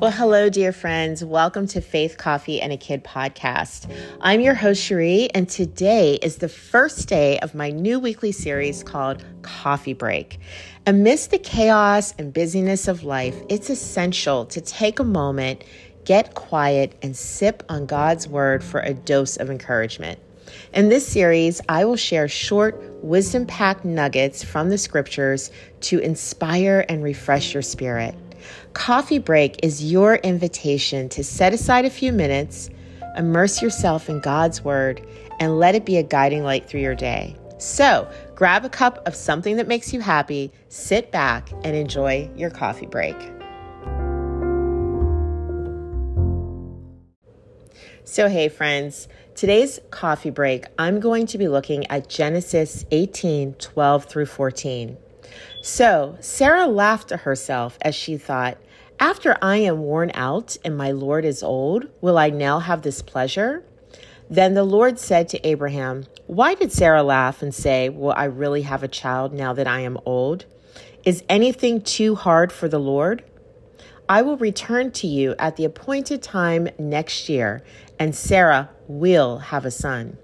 Well, hello, dear friends. Welcome to Faith, Coffee, and a Kid podcast. I'm your host, Cherie, and today is the first day of my new weekly series called Coffee Break. Amidst the chaos and busyness of life, it's essential to take a moment, get quiet, and sip on God's Word for a dose of encouragement. In this series, I will share short, wisdom packed nuggets from the scriptures to inspire and refresh your spirit. Coffee Break is your invitation to set aside a few minutes, immerse yourself in God's Word, and let it be a guiding light through your day. So, grab a cup of something that makes you happy, sit back, and enjoy your coffee break. So, hey, friends, today's coffee break, I'm going to be looking at Genesis 18 12 through 14. So Sarah laughed to herself as she thought, After I am worn out and my Lord is old, will I now have this pleasure? Then the Lord said to Abraham, Why did Sarah laugh and say, Will I really have a child now that I am old? Is anything too hard for the Lord? I will return to you at the appointed time next year, and Sarah will have a son.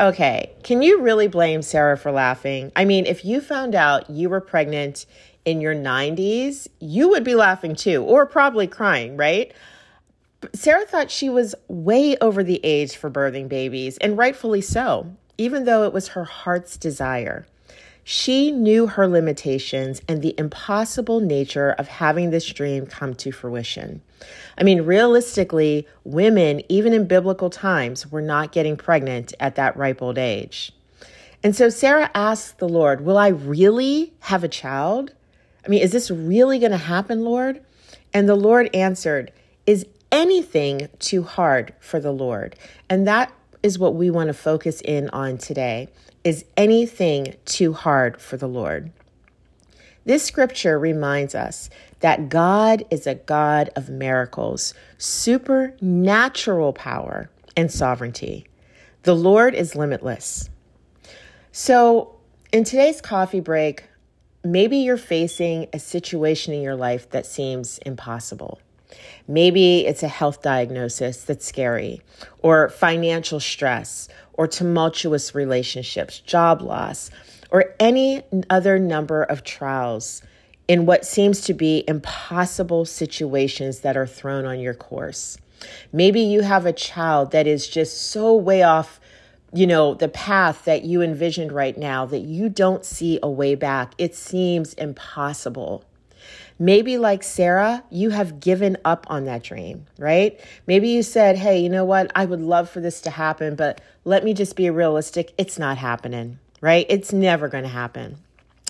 Okay, can you really blame Sarah for laughing? I mean, if you found out you were pregnant in your 90s, you would be laughing too, or probably crying, right? Sarah thought she was way over the age for birthing babies, and rightfully so, even though it was her heart's desire. She knew her limitations and the impossible nature of having this dream come to fruition. I mean, realistically, women, even in biblical times, were not getting pregnant at that ripe old age. And so Sarah asked the Lord, Will I really have a child? I mean, is this really going to happen, Lord? And the Lord answered, Is anything too hard for the Lord? And that is what we want to focus in on today. Is anything too hard for the Lord? This scripture reminds us that God is a God of miracles, supernatural power, and sovereignty. The Lord is limitless. So, in today's coffee break, maybe you're facing a situation in your life that seems impossible. Maybe it's a health diagnosis that's scary, or financial stress, or tumultuous relationships, job loss, or any other number of trials in what seems to be impossible situations that are thrown on your course. Maybe you have a child that is just so way off, you know, the path that you envisioned right now that you don't see a way back. It seems impossible. Maybe, like Sarah, you have given up on that dream, right? Maybe you said, hey, you know what? I would love for this to happen, but let me just be realistic. It's not happening, right? It's never going to happen.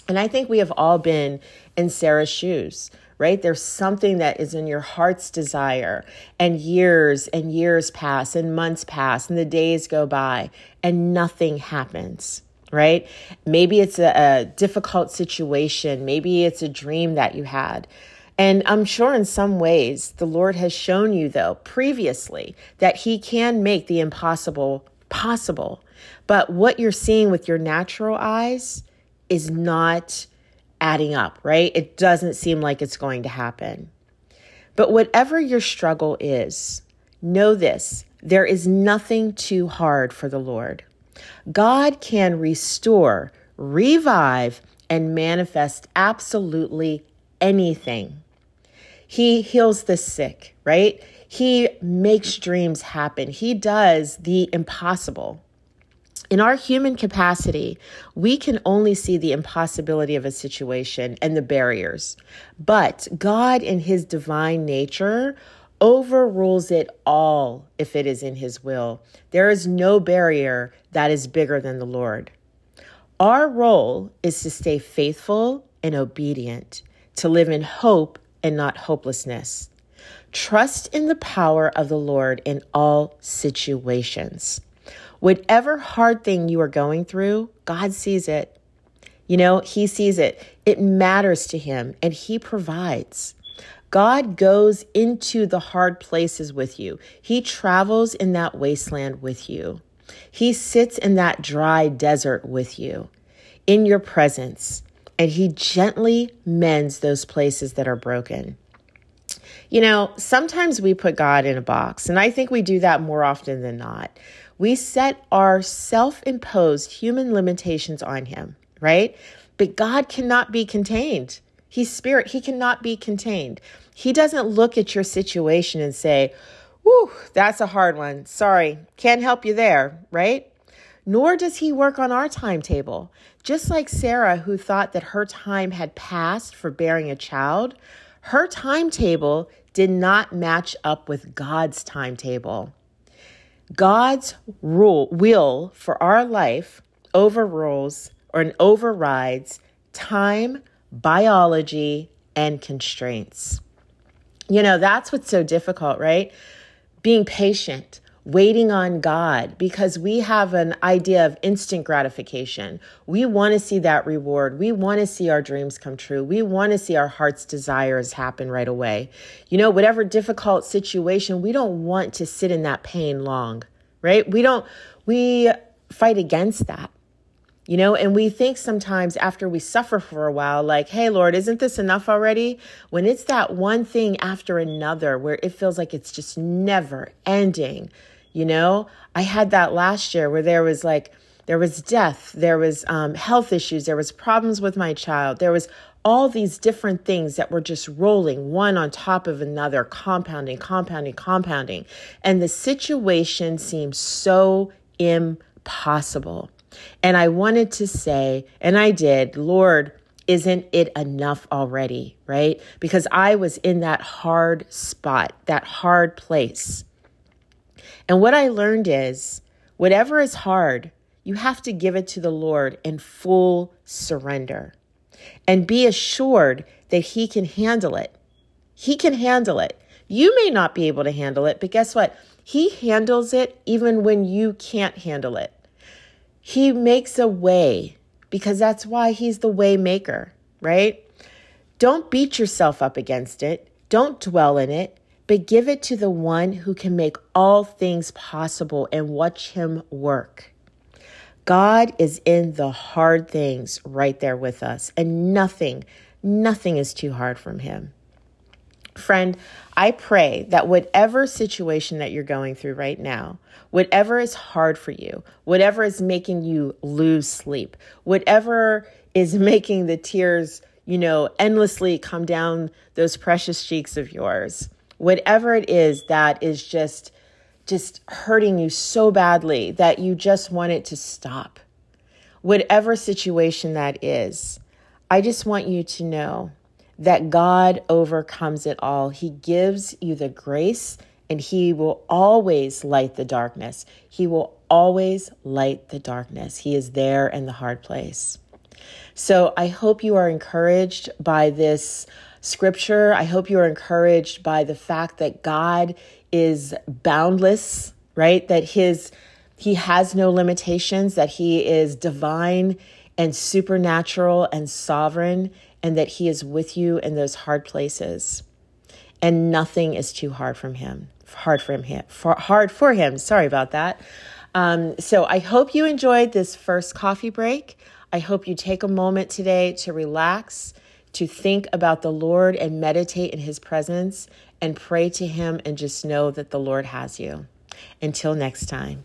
And I think we have all been in Sarah's shoes, right? There's something that is in your heart's desire, and years and years pass, and months pass, and the days go by, and nothing happens right? Maybe it's a, a, difficult situation. Maybe it's a dream that you had. And I'm sure in some ways, the Lord has shown you, though, previously, that He can make the impossible possible. But what you're seeing with your natural eyes is not adding up, right? It doesn't seem like it's going to happen. But whatever your struggle is, know this there is nothing too hard for the Lord. God can restore, revive, and manifest absolutely anything. He heals the sick, right? He makes dreams happen. He does the impossible. In our human capacity, we can only see the impossibility of a situation and the barriers. But God, in His divine nature, overrules it all if it is in his will. There is no barrier that is bigger than the Lord. Our role is to stay faithful and obedient, to live in hope and not hopelessness. Trust in the power of the Lord in all situations. Whatever hard thing you are going through, God sees it. You know, He sees it. It matters to Him and He provides. God goes into the hard places with you. He travels in that wasteland with you. He sits in that dry desert with you in your presence, and He gently mends those places that are broken. You know, sometimes we put God in a box, and I think we do that more often than not. We set our self imposed human limitations on Him, right? But God cannot be contained. He's spirit, He cannot be contained. He doesn't look at your situation and say, Whew, that's a hard one. Sorry, can't help you there, right? Nor does he work on our timetable. Just like Sarah, who thought that her time had passed for bearing a child, her timetable did not match up with God's timetable. God's rule will for our life overrules or overrides time, biology, and constraints. You know, that's what's so difficult, right? Being patient, waiting on God because we have an idea of instant gratification. We want to see that reward. We want to see our dreams come true. We want to see our heart's desires happen right away. You know, whatever difficult situation, we don't want to sit in that pain long, right? We don't, we fight against that. You know, and we think sometimes after we suffer for a while, like, hey, Lord, isn't this enough already? When it's that one thing after another where it feels like it's just never ending you know, I had that last year where there was like, there was death, there was um, health issues, there was problems with my child, there was all these different things that were just rolling one on top of another, compounding, compounding, compounding. And the situation seemed so impossible. And I wanted to say, and I did, Lord, isn't it enough already? Right? Because I was in that hard spot, that hard place. And what I learned is whatever is hard, you have to give it to the Lord in full surrender and be assured that He can handle it. He can handle it. You may not be able to handle it, but guess what? He handles it even when you can't handle it. He makes a way because that's why He's the way maker, right? Don't beat yourself up against it. Don't dwell in it but give it to the one who can make all things possible and watch him work. God is in the hard things right there with us, and nothing, nothing is too hard from him. Friend, I pray that whatever situation that you're going through right now, whatever is hard for you, whatever is making you lose sleep, whatever is making the tears, you know, endlessly come down those precious cheeks of yours, whatever it is that is just just hurting you so badly that you just want it to stop. Whatever situation that is, I just want you to know that God overcomes it all. He gives you the grace and He will always light the darkness. He will always light the darkness. He is there in the hard place. So I hope you are encouraged by this scripture. I hope you are encouraged by the fact that God is boundless, right? That his he has no limitations, that he is divine and supernatural and sovereign and that he is with you in those hard places. And nothing is too hard from him. Hard for him, for, hard for him. Sorry about that. Um, so I hope you enjoyed this first coffee break. I hope you take a moment today to relax to think about the Lord and meditate in his presence and pray to him and just know that the Lord has you. Until next time.